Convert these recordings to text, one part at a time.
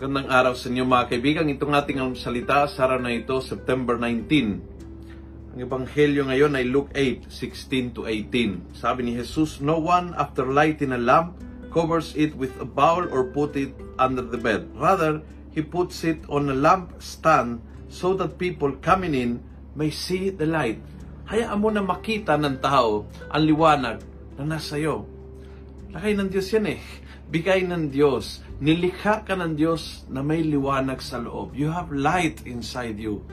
Magandang araw sa inyo mga kaibigan. Itong ating salita sa araw na ito, September 19. Ang ebanghelyo ngayon ay Luke 8, 16 to 18. Sabi ni Jesus, No one after lighting a lamp covers it with a bowl or put it under the bed. Rather, he puts it on a lamp stand so that people coming in may see the light. Hayaan mo na makita ng tao ang liwanag na nasa iyo. Lakay ng Diyos yan eh. Bigay ng Diyos. Nilikha ka ng Diyos na may liwanag sa loob. You have light inside you.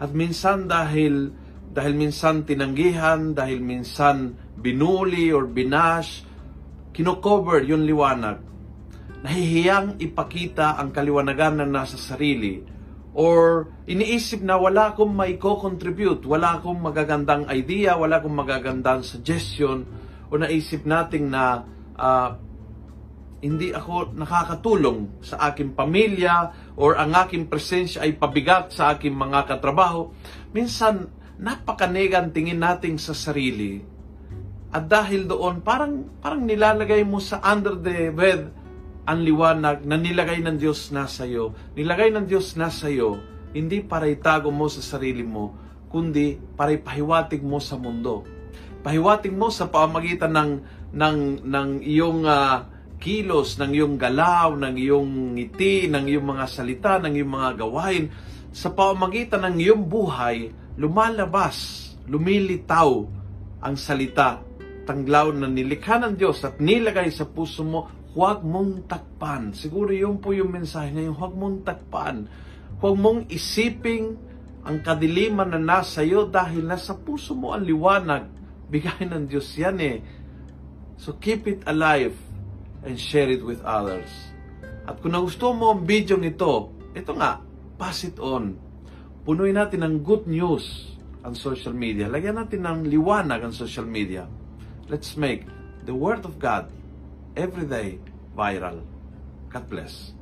At minsan dahil dahil minsan tinanggihan, dahil minsan binuli or binash, kinocover yung liwanag. Nahihiyang ipakita ang kaliwanagan na nasa sarili or iniisip na wala akong may co-contribute, wala akong magagandang idea, wala akong magagandang suggestion o naisip nating na uh, hindi ako nakakatulong sa aking pamilya or ang aking presensya ay pabigat sa aking mga katrabaho, minsan napakanegan tingin natin sa sarili. At dahil doon, parang, parang nilalagay mo sa under the bed ang liwanag na nilagay ng Diyos nasa iyo. Nilagay ng Diyos nasa iyo, hindi para itago mo sa sarili mo, kundi para ipahiwatig mo sa mundo. Pahiwatig mo sa pamagitan ng, ng, ng iyong uh, kilos, ng iyong galaw, ng iyong ngiti, ng iyong mga salita, ng iyong mga gawain, sa pamamagitan ng iyong buhay, lumalabas, lumilitaw ang salita, tanglaw na nilikha ng Diyos at nilagay sa puso mo, huwag mong takpan. Siguro yun po yung mensahe ngayon, huwag mong takpan. Huwag mong isiping ang kadiliman na nasa iyo dahil nasa puso mo ang liwanag. Bigay ng Diyos yan eh. So keep it alive and share it with others. At kung nagustuhan mo ang video ito, ito nga, pass it on. Punuin natin ng good news ang social media. Lagyan natin ng liwanag ang social media. Let's make the Word of God every day viral. God bless.